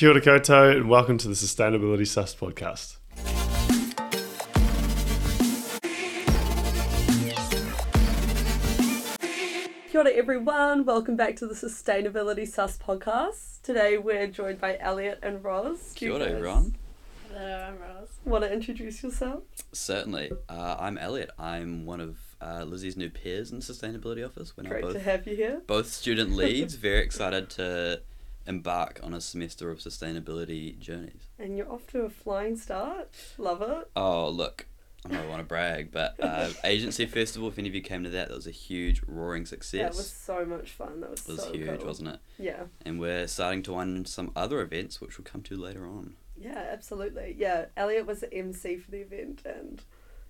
Kia ora koutou, and welcome to the Sustainability Sus podcast. Kia ora everyone, welcome back to the Sustainability Sus podcast. Today we're joined by Elliot and Roz. Kia ora, everyone. Hello, I'm Roz. Want to introduce yourself? Certainly. Uh, I'm Elliot. I'm one of uh, Lizzie's new peers in the Sustainability Office. We're Great both, to have you here. both student leads. Very excited to embark on a semester of sustainability journeys. And you're off to a flying start. Love it. Oh, look. I don't want to brag, but uh, Agency Festival, if any of you came to that, that was a huge, roaring success. That was so much fun. That was, It was so huge, cool. wasn't it? Yeah. And we're starting to wind into some other events, which we'll come to later on. Yeah, absolutely. Yeah, Elliot was the MC for the event and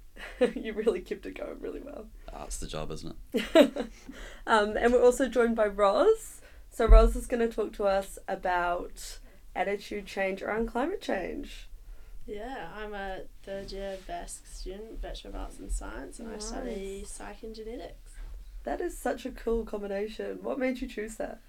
you really kept it going really well. That's the job, isn't it? um, and we're also joined by Roz. So Roz is going to talk to us about attitude change around climate change. Yeah, I'm a third year VESC student, Bachelor of Arts and Science, and I study psych and genetics. That is such a cool combination. What made you choose that?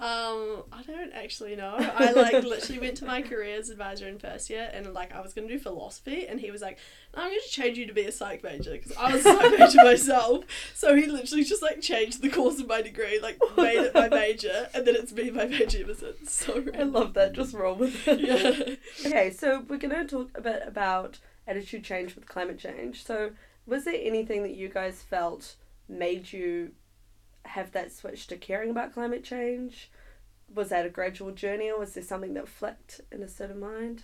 Um, I don't actually know. I like literally went to my careers advisor in first year, and like I was gonna do philosophy, and he was like, "I'm going to change you to be a psych major," because I was a psych major myself. So he literally just like changed the course of my degree, like made it my major, and then it's been my major ever since. So I love that. Just roll with it. Yeah. Okay, so we're going to talk a bit about attitude change with climate change. So, was there anything that you guys felt made you have that switch to caring about climate change? Was that a gradual journey, or was there something that flicked in a certain mind?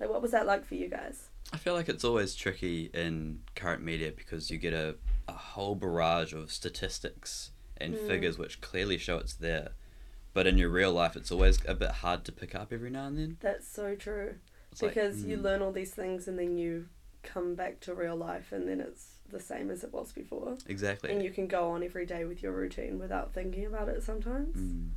Like, what was that like for you guys? I feel like it's always tricky in current media because you get a, a whole barrage of statistics and Mm. figures which clearly show it's there. But in your real life, it's always a bit hard to pick up every now and then. That's so true. It's like, because you mm, learn all these things and then you come back to real life and then it's the same as it was before. Exactly. And you can go on every day with your routine without thinking about it sometimes. Mm.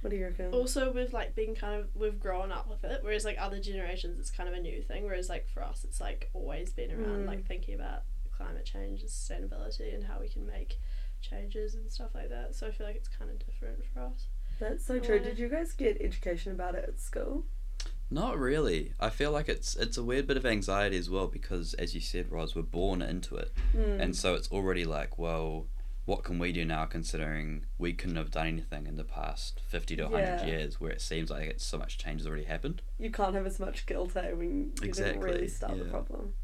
What do you reckon? also we've like been kind of we've grown up with it whereas like other generations it's kind of a new thing whereas like for us it's like always been around Mm. like thinking about climate change and sustainability and how we can make changes and stuff like that so i feel like it's kind of different for us That's so true. Did you guys get education about it at school? Not really. I feel like it's it's a weird bit of anxiety as well because, as you said, Roz, we're born into it, Mm. and so it's already like, well, what can we do now? Considering we couldn't have done anything in the past fifty to hundred Yeah. years, where it seems like it's so much change has already happened. you can't have as much guilt eh, when you didn't really Exactly, start the problem.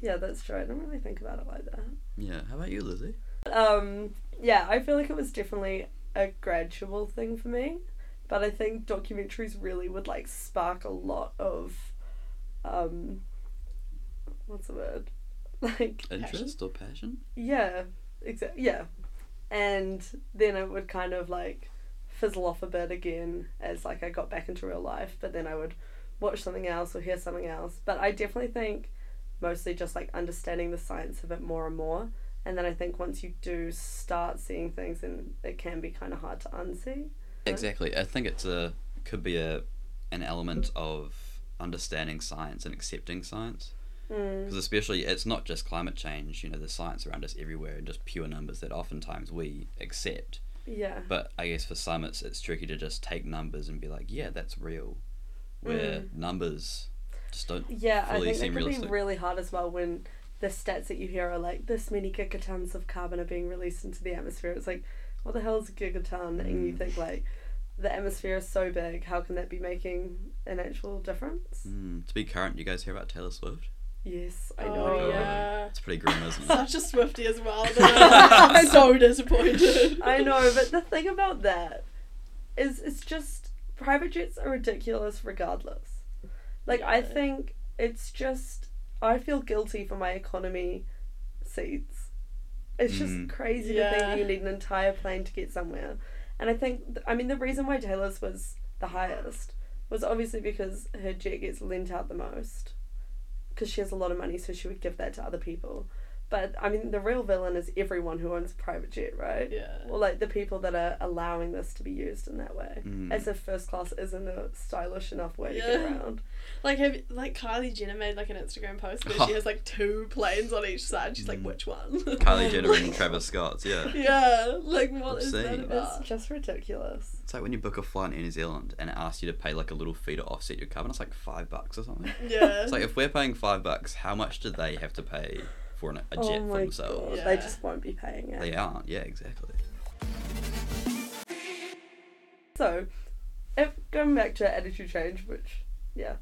Yeah, that's true. I don't really think about it like that. Yeah. How about you, Lizzie? Um, yeah, I feel like it was definitely a gradual thing for me, but I think documentaries really would like spark a lot of, um, what's the word, like Interest or passion? yeah, exactly yeah, and then it would kind of like fizzle off a bit again as like I got back into real life, but then I would watch something else or hear something else. But I definitely think mostly just like understanding the science of it more and more. And then I think once you do start seeing things, then it can be kind of hard to unsee. Exactly. I think it's a could be a an element of understanding science and accepting science. Mm. Because especially, it's not just climate change. You know, the science around us everywhere, and just pure numbers that oftentimes we accept. Yeah. But I guess for some, it's it's tricky to just take numbers and be like, yeah, that's real. Where numbers just don't. Yeah, I think it seem can be really hard as well when the stats that you hear are like this many gigatons of carbon are being released into the atmosphere. It's like, what the hell is a gigaton? And you Mm. think like, the atmosphere is so big. How can that be making an actual difference? Mm, to be current, you guys hear about Taylor Swift? Yes, I oh know. God. yeah It's pretty grim, isn't it? such a Swiftie as well I'm so disappointed I know, but the thing about that is it's just private jets are ridiculous regardless. Like I think it's just I feel guilty for my economy seats. It's just Mm. crazy to think you need an entire plane to get somewhere. And I think I mean the reason why Taylor's was the highest was obviously because her jet gets lent out the most because she has a lot of money so she would give that to other people. But I mean the real villain is everyone who owns a private jet, right? yeah Or like the people that are allowing this to be used in that way. Mm. As if first class isn't a stylish enough way to get Yeah. around. Like have like Kylie Jenner made like an Instagram post where she has like two planes on each side. She's like, Mm. which one? Kylie Jenner and Travis Scott's, yeah. Yeah, like what is that Obscene. about? It's just ridiculous. It's like when you book a flight in New Zealand and it asks you to pay like a little fee to offset your carbon. It's like five bucks or something. Yeah. It's like if we're paying five bucks, how much do they have to pay for an, a jet oh for my themselves? god, Yeah. they just won't be paying it. They aren't. Yeah, exactly. So, if going back to attitude change, which yeah,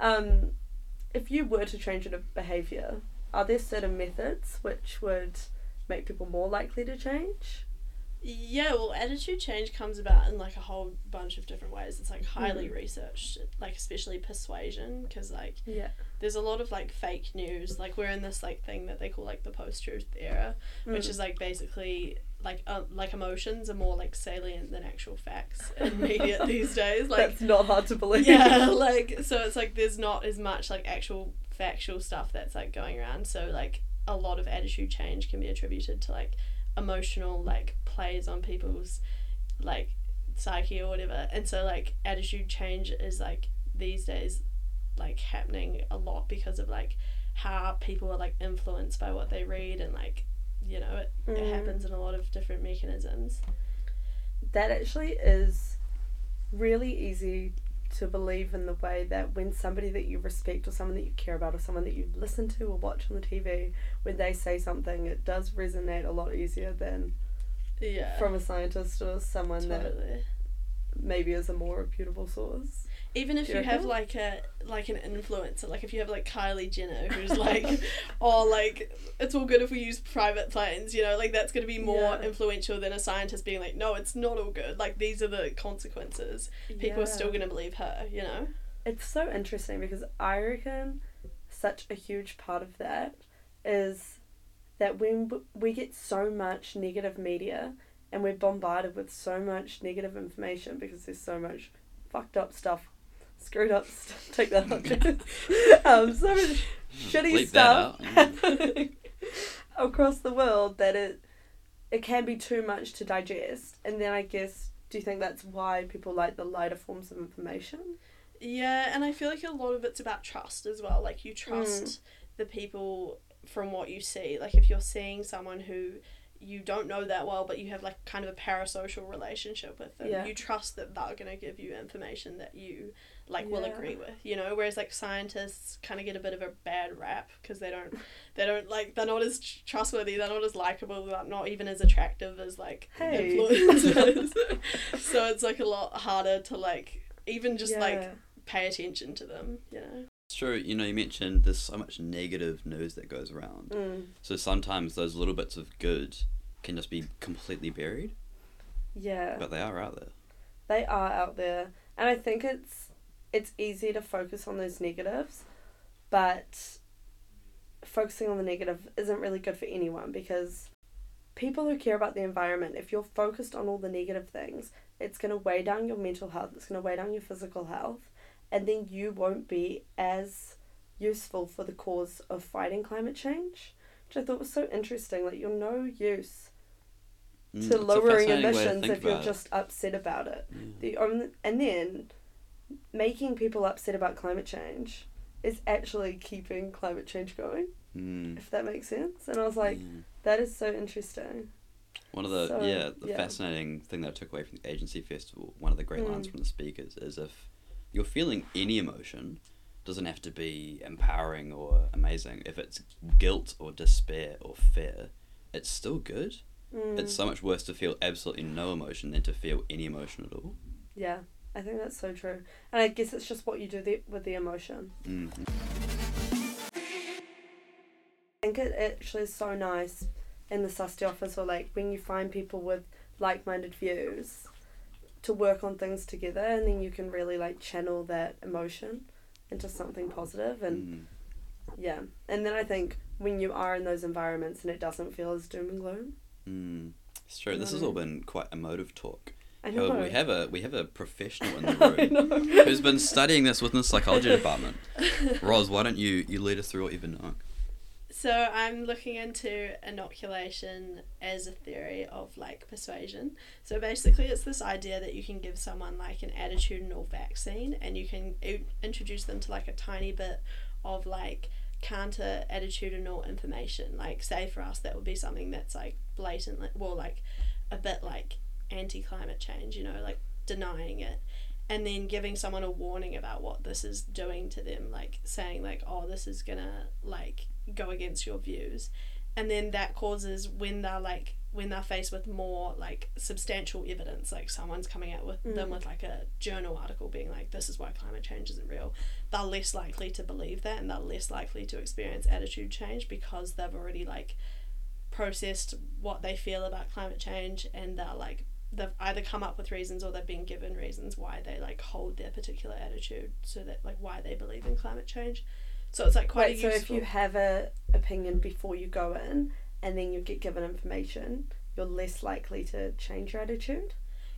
um, if you were to change a behavior, are there certain methods which would make people more likely to change? Yeah, well, attitude change comes about in like a whole bunch of different ways. It's like highly Mm. researched, like especially persuasion, because like Yeah. there's a lot of like fake news. Like we're in this like thing that they call like the post-truth era, which Mm. is like basically like uh, like emotions are more like salient than actual facts in media these days. Like That's not hard to believe. yeah, like so it's like there's not as much like actual factual stuff that's like going around. So like a lot of attitude change can be attributed to like emotional like plays on people's like psyche or whatever. And so like attitude change is like these days like happening a lot because of like how people are like influenced by what they read and like you know it, it Mm. happens in a lot of different mechanisms. that actually is really easy to believe in the way that when somebody that you respect or someone that you care about or someone that you listen to or watch on the TV, when they say something, it does resonate a lot easier than Yeah. from a scientist or someone that maybe is a more reputable source. Even if you you have like a like an influencer, like if you have like Kylie Jenner who's like, oh like it's all good if we use private planes, you know, like that's gonna be more Yeah. influential than a scientist being like, no, it's not all good. Like these are the consequences. People are still gonna believe her, you know. It's so interesting because I reckon such a huge part of that is that when we get so much negative media and we're bombarded with so much negative information because there's so much fucked up stuff, screwed up stuff, take that out, um, so much shitty Bleep that stuff out. happening across the world that it it can be too much to digest. And then I guess, do you think that's why people like the lighter forms of information? Yeah, and I feel like a lot of it's about trust as well. Like you trust the people from what you see. Like if you're seeing someone who you don't know that well, but you have like kind of a parasocial relationship with them, Yeah. you trust that they're gonna give you information that you like will Yeah. agree with. You know, whereas like scientists kind of get a bit of a bad rap because they don't, they don't like they're not as trustworthy. They're not as likable. They're not even as attractive as like Hey. influencers. so it's like a lot harder to like even just like pay attention to them, you know? True. You know, you mentioned there's so much negative news that goes around. Mm. So sometimes those little bits of good can just be completely buried, Yeah. but they are out there. they are out there and i think it's it's easy to focus on those negatives but focusing on the negative isn't really good for anyone because people who care about the environment if you're focused on all the negative things it's going to weigh down your mental health it's going to weigh down your physical health and then you won't be as useful for the cause of fighting climate change which i thought was so interesting like you're no use Mm, to lowering to emissions if you're about it. just upset about it Yeah. the only, and then making people upset about climate change is actually keeping climate change going Mm, if that makes sense and i was like yeah. that is so interesting One of the So, yeah, the yeah. fascinating thing that I took away from the agency festival, one of the great lines Mm. from the speakers is if you're feeling any emotion, doesn't have to be empowering or amazing. If it's guilt or despair or fear, it's still good. Mm, It's so much worse to feel absolutely no emotion than to feel any emotion at all. yeah i think that's so true and i guess it's just what you do the, with the emotion Mm. I think it actually is so nice in the Susty office or like when you find people with like minded views to work on things together and then you can really like channel that emotion into something positive and Mm. yeah. And then I think when you are in those environments and it doesn't feel as doom and gloom. Mm. It's true. This has all been quite emotive talk. I know. However, we have a we have a professional in the room who's been studying this within the psychology department. Roz, why don't you you lead us through what you've been doing? So I'm looking into inoculation as a theory of like persuasion. So basically, it's this idea that you can give someone like an attitudinal vaccine, and you can introduce them to like a tiny bit of like counter attitudinal information. Like, say for us, that would be something that's like blatantly, well, like a bit like anti climate change. You know, like denying it and then giving someone a warning about what this is doing to them like saying like oh this is gonna like go against your views and then that causes when they're like when they're faced with more like substantial evidence like someone's coming out with them Mm. with like a journal article being like this is why climate change isn't real they're less likely to believe that and they're less likely to experience attitude change because they've already like processed what they feel about climate change and they're like they've either come up with reasons or they've been given reasons why they like hold their particular attitude so that like why they believe in climate change so it's like quite Wait, a so if you have a opinion before you go in, and then you get given information, you're less likely to change your attitude.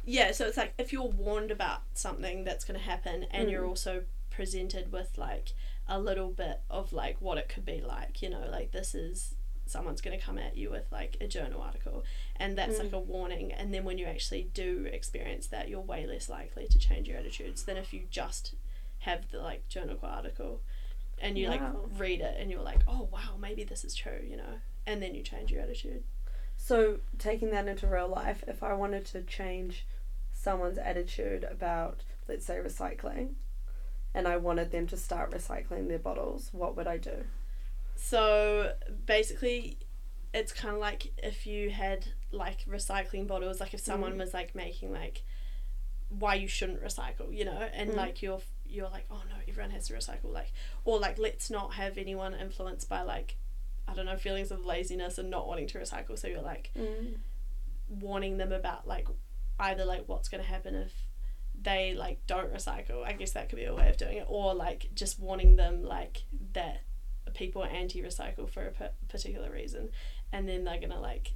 Yeah, so it's like if you're warned about something that's going to happen and you're Mm. also presented with like a little bit of like what it could be like, you know, like this is someone's going to come at you with like a journal article and that's like mm. a warning and then when you actually do experience that you're way less likely to change your attitudes than if you just have the like journal article and you Wow. like read it and you're like oh wow maybe this is true you know and then you change your attitude So taking that into real life, if I wanted to change someone's attitude about, let's say, recycling, and I wanted them to start recycling their bottles, what would I do? So basically, it's kind of like if you had like recycling bottles, like if someone Mm. was like making like why you shouldn't recycle, you know, and Mm. like you're you're like oh no, everyone has to recycle, like or like let's not have anyone influenced by like I don't know feelings of laziness and not wanting to recycle. So you're like Mm. warning them about like either like what's going to happen if they like don't recycle i guess that could be a way of doing it or like just warning them like that people are anti-recycle for a particular reason and then they're going to like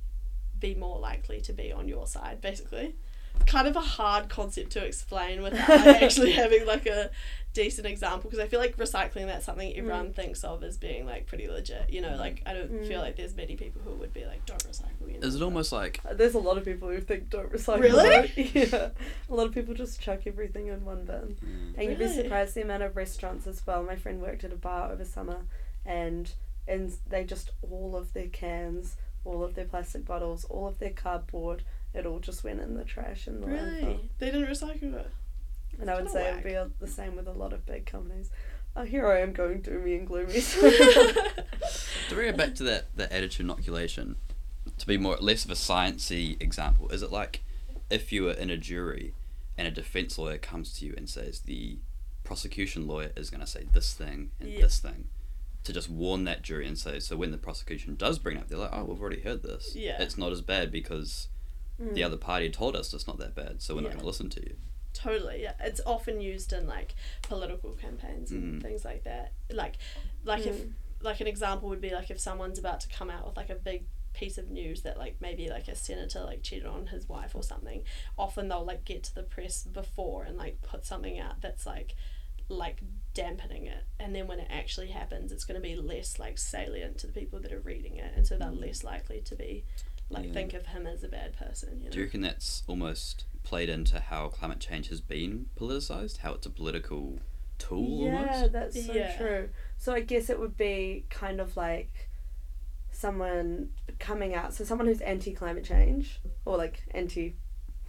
be more likely to be on your side basically kind of a hard concept to explain without like, actually having like a decent example because i feel like recycling that's something everyone thinks of as being like pretty legit you know like i don't feel Mm. like there's many people who would be like don't recycle you know Is it almost like There's a lot of people who think don't recycle. Really? yeah. A lot of people just chuck everything in one bin. mm, And you'd be surprised the amount of restaurants as well. My friend worked at a bar over summer and and they just all of their cans, all of their plastic bottles, all of their cardboard, it all just went in the trash in the landfill. Really? They didn't recycle it. And I would say it would be a, the same with a lot of big companies. Oh, here I am going doomy and gloomy. to bring it back to that, that attitude inoculation, to be more less of a sciencey example, is it like if you were in a jury and a defense lawyer comes to you and says the prosecution lawyer is going to say this thing and Yeah. this thing, to just warn that jury and say, so when the prosecution does bring it up, they're like, oh, we've already heard this. Yeah. It's not as bad because Mm. the other party told us it's not that bad, so we're not going to listen to you. Totally, yeah. It's often used in like political campaigns and Mm. things like that. Like, like if Mm. like an example would be like if someone's about to come out with like a big piece of news that like maybe like a senator like cheated on his wife or something. Often they'll like get to the press before and like put something out that's like like dampening it and then when it actually happens it's going to be less like salient to the people that are reading it and so they're mm. less likely to be like Yeah. think of him as a bad person you know Do you reckon that's almost played into how climate change has been politicized? How it's a political tool Yeah, almost? that's so Yeah. true. So I guess it would be kind of like someone coming out. So someone who's anti climate change or like anti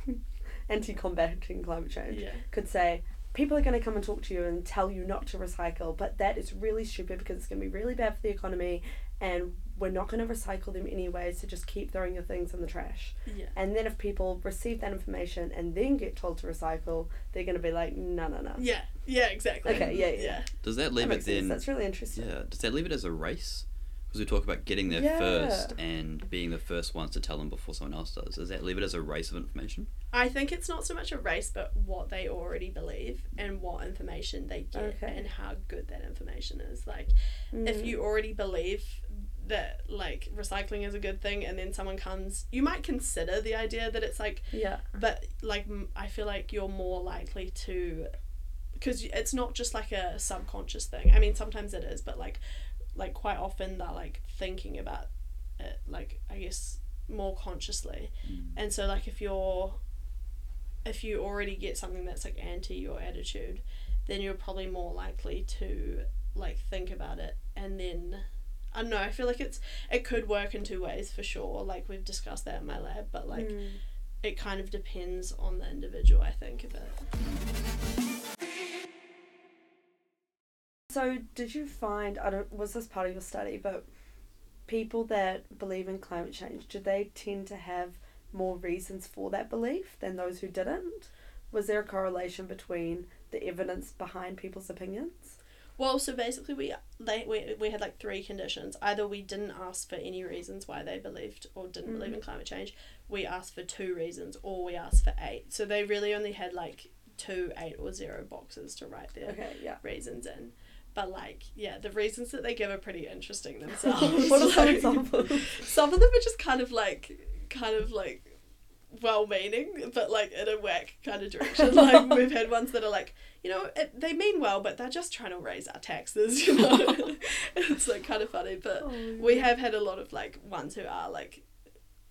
anti combating climate change yeah could say people are going to come and talk to you and tell you not to recycle, but that is really stupid because it's going to be really bad for the economy and we're not going to recycle them anyway, so just keep throwing your things in the trash. yeah And then if people receive that information and then get told to recycle, they're going to be like, no, no, no. Yeah, yeah, exactly. Okay, yeah, yeah. yeah. Does that That leave it makes sense. then? That's really interesting. Yeah. Does that leave it as a race? Because we talk about getting there Yeah. first and being the first ones to tell them before someone else does. Does that leave it as a race of information? I think it's not so much a race, but what they already believe and what information they get Okay. and how good that information is. Like, if Mm. you already believe that like recycling is a good thing, and then someone comes, you might consider the idea that it's like Yeah. but like m- I feel like you're more likely to because it's not just like a subconscious thing. I mean, sometimes it is, but like like quite often they're like thinking about it like I guess more consciously. And so like if you're if you already get something that's like anti your attitude, then you're probably more likely to like think about it and then I don't know, I feel like it's it could work in two ways for sure. Like we've discussed that in my lab, but like Mm. it kind of depends on the individual, I think, a bit. So, did you find, I don't, was this part of your study, but people that believe in climate change, do they tend to have more reasons for that belief than those who didn't? Was there a correlation between the evidence behind people's opinions? Well, so basically, we they we, we had like three conditions. Either we didn't ask for any reasons why they believed or didn't believe Mm. in climate change. We asked for two reasons, or we asked for eight. So they really only had like two, eight, or zero boxes to write their Okay, yeah. reasons in. But like, yeah, the reasons that they give are pretty interesting themselves. what are some Like, examples? Some of them are just kind of like, kind of like, well-meaning, but like in a whack kind of direction. Like we've had ones that are like, you know, it, they mean well, but they're just trying to raise our taxes. You know, it's like kind of funny. But Oh, we have had a lot of like ones who are like,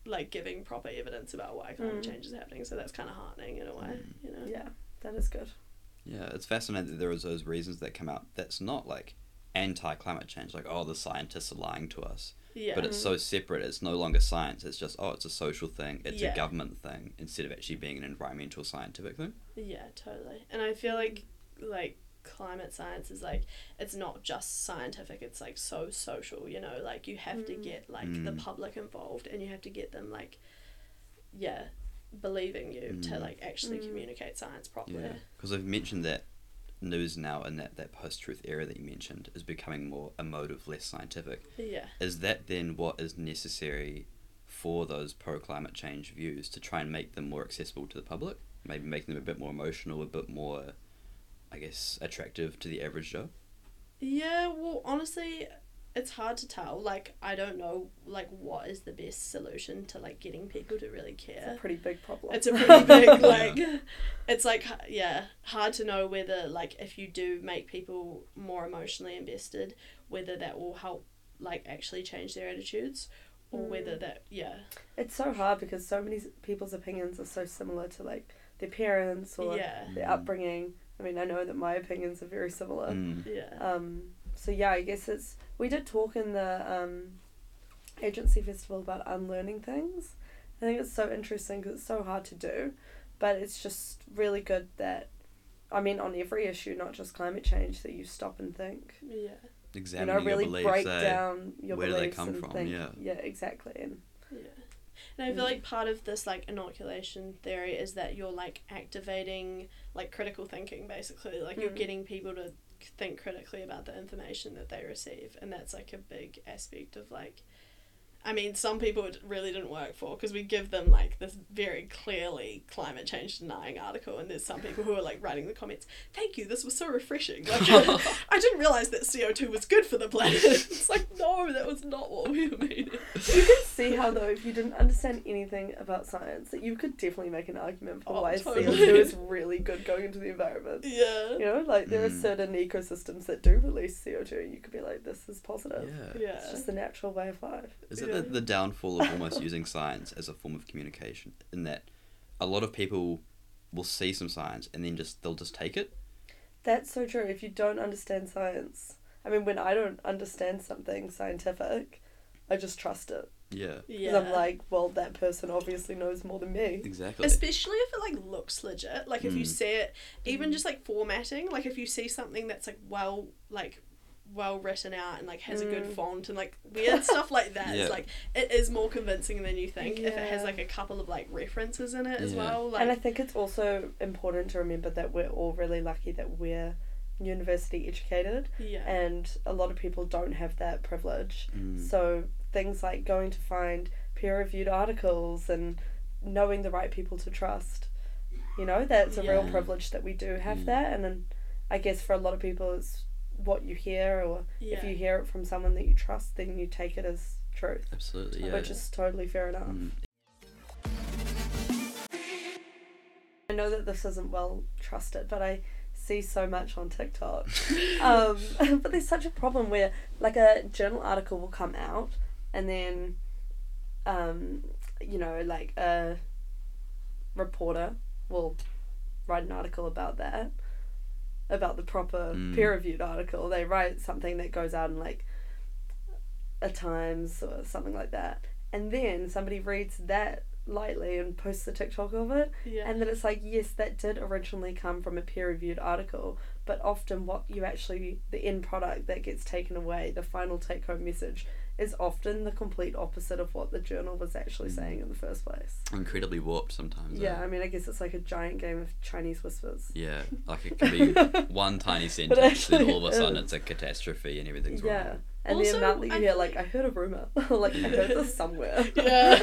like giving proper evidence about why climate Mm. change is happening. So that's kind of heartening in a way. You know. Yeah, that is good. Yeah, it's fascinating that there is those reasons that come out that's not like anti climate change, like, oh, the scientists are lying to us. Yeah. But it's so separate, it's no longer science, it's just, oh, it's a social thing, it's Yeah. a government thing, instead of actually being an environmental scientific thing. Yeah, totally. And I feel like like climate science is like it's not just scientific, it's like so social, you know, like you have to Mm. get like the Mm. public involved and you have to get them like yeah, believing you to Mm. like actually Mm. communicate science properly. Yeah. Because I've mentioned that news now in that, that post truth era that you mentioned is becoming more emotive, less scientific. Yeah. Is that then what is necessary for those pro climate change views to try and make them more accessible to the public? Maybe making them a bit more emotional, a bit more, I guess, attractive to the average Joe? Yeah, well honestly it's hard to tell. Like I don't know like what is the best solution to like getting people to really care. It's a pretty big problem. It's a pretty big like it's like yeah, hard to know whether like if you do make people more emotionally invested, whether that will help like actually change their attitudes or whether Mm. that yeah. It's so hard because so many people's opinions are so similar to like their parents or Yeah. their upbringing. I mean, I know that my opinions are very similar. Mm. Yeah. Um, so yeah, I guess it's we did talk in the um, agency festival about unlearning things. I think it's so interesting because it's so hard to do, but it's just really good that, I mean, on every issue, not just climate change, that you stop and think. yeah. Examining you know, really your beliefs, break eh? down your Where do they come and from? think. Yeah. Yeah, exactly. And Yeah. And I feel like part of this like inoculation theory is that you're like activating like critical thinking basically. Like you're Mm. getting people to think critically about the information that they receive and that's like a big aspect of like I mean, some people it really didn't work for because we give them like this very clearly climate change denying article, and there's some people who are like writing the comments, "Thank you, this was so refreshing." Like, I didn't realize that CO two was good for the planet. it's like, no, that was not what we were meaning. you can see how though, if you didn't understand anything about science, that you could definitely make an argument for Oh, why totally. CO two is really good going into the environment. Yeah. You know, like there are Mm. certain ecosystems that do release CO two. and You could be like, this is positive. Yeah. Yeah. It's just the natural way of life. Is it Yeah. The, the downfall of almost using science as a form of communication? In that a lot of people will see some science and then just they'll just take it. That's so true. If you don't understand science, I mean, when I don't understand something scientific, I just trust it. Yeah. Yeah. I'm like, well, that person obviously knows more than me. Exactly. Especially if it like looks legit. Like if you Mm. see it, even Mm. just like formatting. Like if you see something that's like well, like well written out and like has a good Mm. font and like weird stuff like that. Yeah. It's like it is more convincing than you think if it has like a couple of like references in it as well. Like and I think it's also important to remember that we're all really lucky that we're university educated, yeah. and a lot of people don't have that privilege. Mm. So things like going to find peer reviewed articles and knowing the right people to trust, you know, that's a real privilege that we do have Mm. that. And then I guess for a lot of people, it's what you hear, or yeah. if you hear it from someone that you trust, then you take it as truth, Absolutely. Yeah. which is totally fair enough. Mm. I know that this isn't well trusted, but I see so much on TikTok. um, but there's such a problem where, like, a journal article will come out, and then, um, you know, like a reporter will write an article about that, about the proper Mm. peer reviewed article. They write something that goes out in like a Times or something like that, and then somebody reads that lightly and posts a TikTok of it. Yeah. And then it's like, yes, that did originally come from a peer reviewed article, but often what you actually, the end product that gets taken away, the final take home message, is often the complete opposite of what the journal was actually saying in the first place. Incredibly warped sometimes. Yeah, eh? I mean, I guess it's like a giant game of Chinese whispers. Yeah, like it can be one tiny sentence, actually then all of a sudden is. it's a catastrophe and everything's wrong. Yeah. wrong. And the Also, amount that you I hear, like, like- I heard a rumor. like, I heard this somewhere. yeah.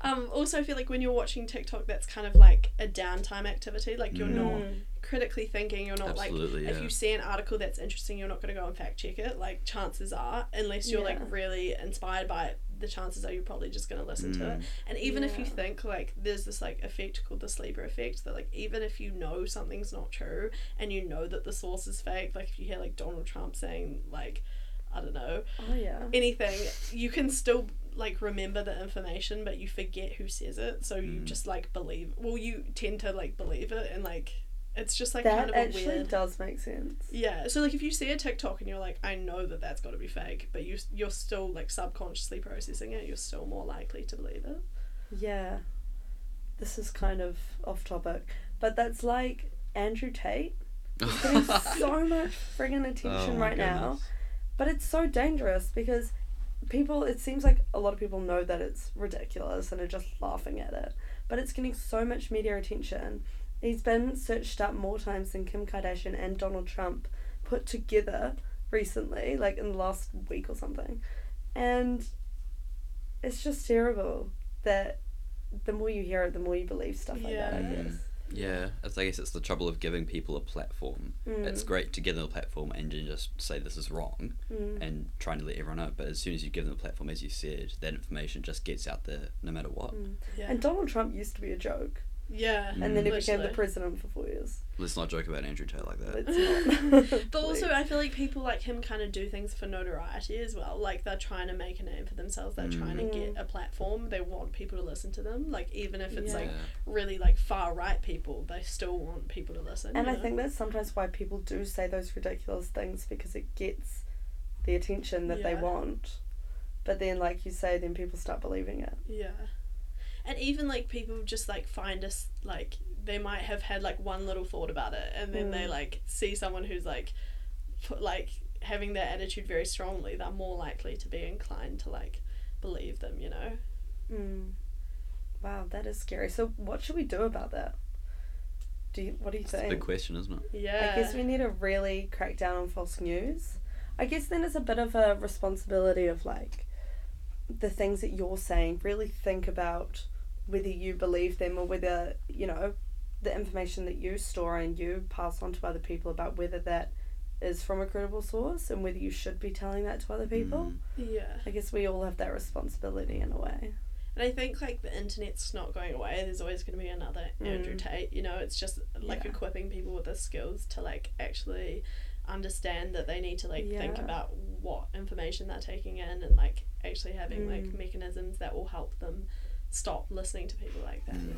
um, also, I feel like when you're watching TikTok, that's kind of like a downtime activity. Like you're not Mm. Critically thinking. You're not Absolutely, like if you see an article that's interesting, you're not going to go and fact check it. Like chances are, unless you're like really inspired by it, the chances are you're probably just going to listen to it. Mm. And even if you think like there's this like effect called the sleeper effect that like even if you know something's not true and you know that the source is fake, like if you hear like Donald Trump saying like I don't know Oh, yeah. anything, you can still like remember the information, but you forget who says it. So you Mm. just like believe. Well, you tend to like believe it, and like it's just like that kind of a actually weird. does make sense. Yeah. So like if you see a TikTok and you're like, I know that that's got to be fake, but you you're still like subconsciously processing it, you're still more likely to believe it. Yeah. This is kind of off topic, but that's like Andrew Tate. He's getting so much friggin' attention Oh my right now. But it's so dangerous because people, it seems like a lot of people know that it's ridiculous and are just laughing at it. But it's getting so much media attention. He's been searched up more times than Kim Kardashian and Donald Trump put together recently, like in the last week or something. And it's just terrible that the more you hear it, the more you believe stuff like that, I Yeah. guess. Yeah, it's, I guess it's the trouble of giving people a platform. Mm. It's great to give them a platform and then just say this is wrong Mm. and trying to let everyone know. But as soon as you give them a platform, as you said, that information just gets out there no matter what. Mm. Yeah. And Donald Trump used to be a joke, yeah. and then he became the president for four years. Let's not joke about Andrew Tate like that. Let's not. But also, I feel like people like him kind of do things for notoriety as well. Like they're trying to make a name for themselves. They're trying to get Mm. a platform. They want people to listen to them. Like even if it's Yeah. like really like far right people, they still want people to listen. and I know? think that's sometimes why people do say those ridiculous things because it gets the attention that they want. But then, like you say, then people start believing it. Yeah. And even like people just like find us like they might have had like one little thought about it and then they Mm. like see someone who's like put like having their attitude very strongly, they're more likely to be inclined to like believe them, you know? Mm. Wow, that is scary. So, what should we do about that? Do you, what do you think? It's a think? big question, isn't it? Yeah. I guess we need to really crack down on false news. I guess then it's a bit of a responsibility of like the things that you're saying. Really think about whether you believe them or whether, you know, the information that you store and you pass on to other people about whether that is from a credible source and whether you should be telling that to other people. Mm. Yeah. I guess we all have that responsibility in a way. And I think like the internet's not going away. There's always going to be another Andrew Mm. Tate. You know, it's just like Yeah. equipping people with the skills to like actually understand that they need to like think about what information they're taking in and like actually having like Mm. mechanisms that will help them stop listening to people like that. Mm.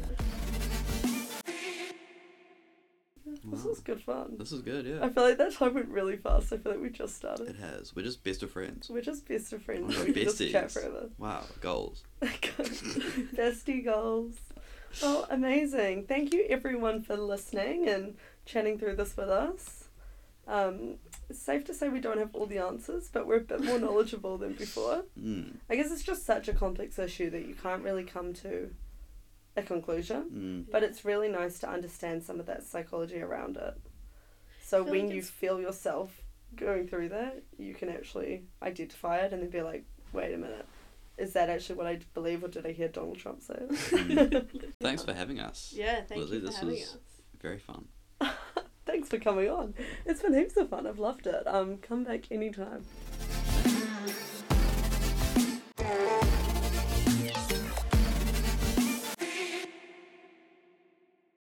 This Wow. was good fun. This is good, yeah. I feel like that time went really fast. I feel like we just started. It has. We're just best of friends. We're just best of friends. We're we can just chat besties. forever. Wow, goals. Bestie goals. Oh, amazing. Thank you everyone for listening and chatting through this with us. Um, it's safe to say we don't have all the answers, but we're a bit more knowledgeable than before. Mm. I guess it's just such a complex issue that you can't really come to a conclusion, Mm. but it's really nice to understand some of that psychology around it. So when like you feel yourself going through that, you can actually identify it and then be like, wait a minute, is that actually what I believe or did I hear Donald Trump say? Mm. Thanks for having us. Yeah, thank Lizzie, you for this having was- us. Very fun. Thanks for coming on. It's been heaps of fun. I've loved it. Um, come back anytime.